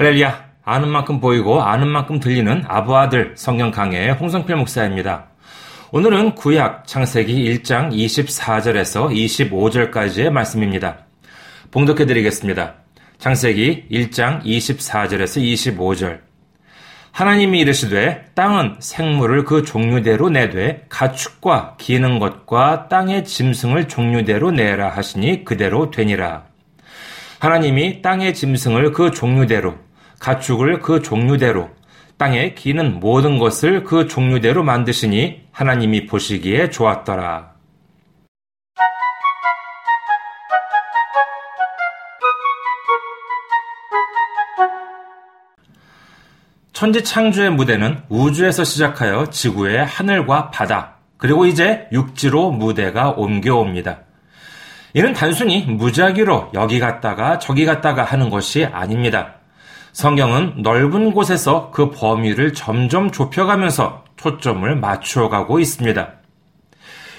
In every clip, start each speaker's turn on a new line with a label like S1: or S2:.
S1: 할렐루야. 아는 만큼 보이고 아는 만큼 들리는 아부아들 성경 강해의 홍성필 목사입니다. 오늘은 구약 창세기 1장 24절에서 25절까지의 말씀입니다. 봉독해 드리겠습니다. 창세기 1장 24절에서 25절. 하나님이 이르시되 땅은 생물을 그 종류대로 내되 가축과 기는 것과 땅의 짐승을 종류대로 내라 하시니 그대로 되니라. 하나님이 땅의 짐승을 그 종류대로, 가축을 그 종류대로, 땅에 기는 모든 것을 그 종류대로 만드시니 하나님이 보시기에 좋았더라. 천지 창조의 무대는 우주에서 시작하여 지구의 하늘과 바다, 그리고 이제 육지로 무대가 옮겨옵니다. 이는 단순히 무작위로 여기 갔다가 저기 갔다가 하는 것이 아닙니다. 성경은 넓은 곳에서 그 범위를 점점 좁혀가면서 초점을 맞추어가고 있습니다.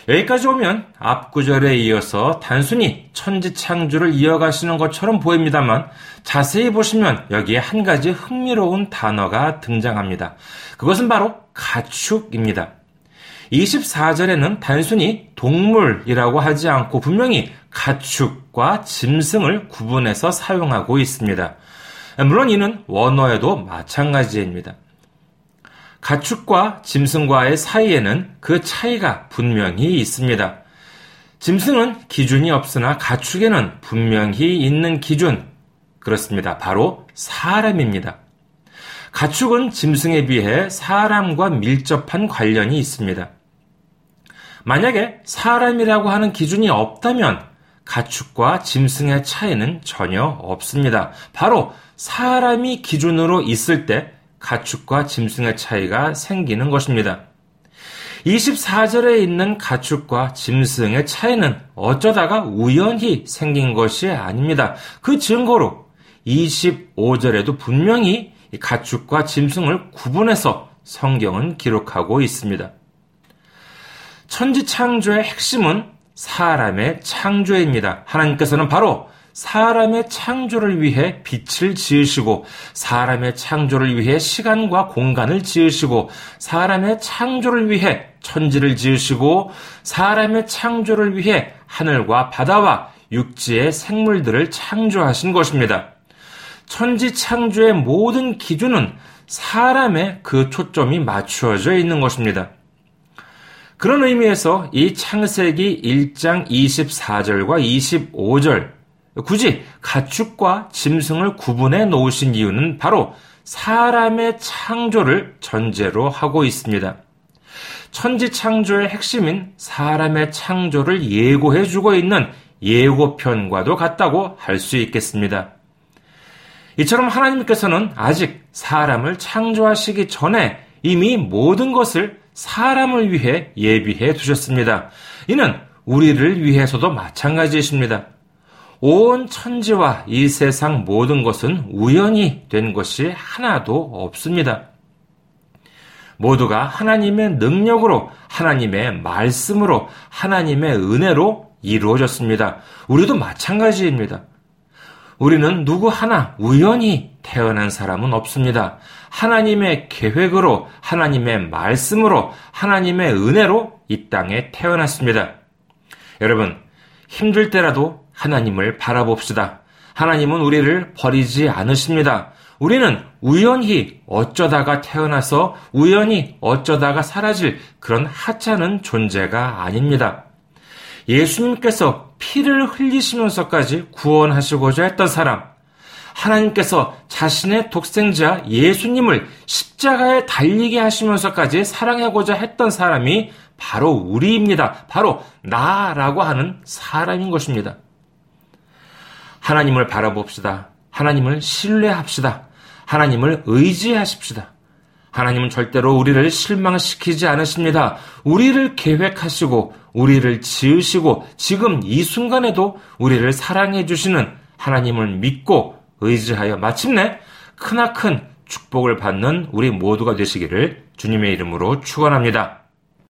S1: 여기까지 오면 앞 구절에 이어서 단순히 천지 창조를 이어가시는 것처럼 보입니다만 자세히 보시면 여기에 한 가지 흥미로운 단어가 등장합니다. 그것은 바로 가축입니다. 24절에는 단순히 동물이라고 하지 않고 분명히 가축과 짐승을 구분해서 사용하고 있습니다. 물론 이는 원어에도 마찬가지입니다. 가축과 짐승과의 사이에는 그 차이가 분명히 있습니다. 짐승은 기준이 없으나 가축에는 분명히 있는 기준, 그렇습니다. 바로 사람입니다. 가축은 짐승에 비해 사람과 밀접한 관련이 있습니다. 만약에 사람이라고 하는 기준이 없다면 가축과 짐승의 차이는 전혀 없습니다. 바로 사람이 기준으로 있을 때 가축과 짐승의 차이가 생기는 것입니다. 24절에 있는 가축과 짐승의 차이는 어쩌다가 우연히 생긴 것이 아닙니다. 그 증거로 25절에도 분명히 가축과 짐승을 구분해서 성경은 기록하고 있습니다. 천지 창조의 핵심은 사람의 창조입니다. 하나님께서는 바로 사람의 창조를 위해 빛을 지으시고 사람의 창조를 위해 시간과 공간을 지으시고 사람의 창조를 위해 천지를 지으시고 사람의 창조를 위해 하늘과 바다와 육지의 생물들을 창조하신 것입니다. 천지 창조의 모든 기준은 사람의 그 초점이 맞추어져 있는 것입니다. 그런 의미에서 이 창세기 1장 24절과 25절 굳이 가축과 짐승을 구분해 놓으신 이유는 바로 사람의 창조를 전제로 하고 있습니다. 천지 창조의 핵심인 사람의 창조를 예고해 주고 있는 예고편과도 같다고 할 수 있겠습니다. 이처럼 하나님께서는 아직 사람을 창조하시기 전에 이미 모든 것을 사람을 위해 예비해 두셨습니다. 이는 우리를 위해서도 마찬가지이십니다. 온 천지와 이 세상 모든 것은 우연히 된 것이 하나도 없습니다. 모두가 하나님의 능력으로, 하나님의 말씀으로, 하나님의 은혜로 이루어졌습니다. 우리도 마찬가지입니다. 우리는 누구 하나 우연히 태어난 사람은 없습니다. 하나님의 계획으로, 하나님의 말씀으로, 하나님의 은혜로 이 땅에 태어났습니다. 여러분, 힘들 때라도 하나님을 바라봅시다. 하나님은 우리를 버리지 않으십니다. 우리는 우연히 어쩌다가 태어나서 우연히 어쩌다가 사라질 그런 하찮은 존재가 아닙니다. 예수님께서 피를 흘리시면서까지 구원하시고자 했던 사람, 하나님께서 자신의 독생자 예수님을 십자가에 달리게 하시면서까지 사랑하고자 했던 사람이 바로 우리입니다. 바로 나라고 하는 사람인 것입니다. 하나님을 바라봅시다. 하나님을 신뢰합시다. 하나님을 의지하십시다. 하나님은 절대로 우리를 실망시키지 않으십니다. 우리를 계획하시고, 우리를 지으시고, 지금 이 순간에도 우리를 사랑해 주시는 하나님을 믿고 의지하여 마침내 크나큰 축복을 받는 우리 모두가 되시기를 주님의 이름으로 축원합니다.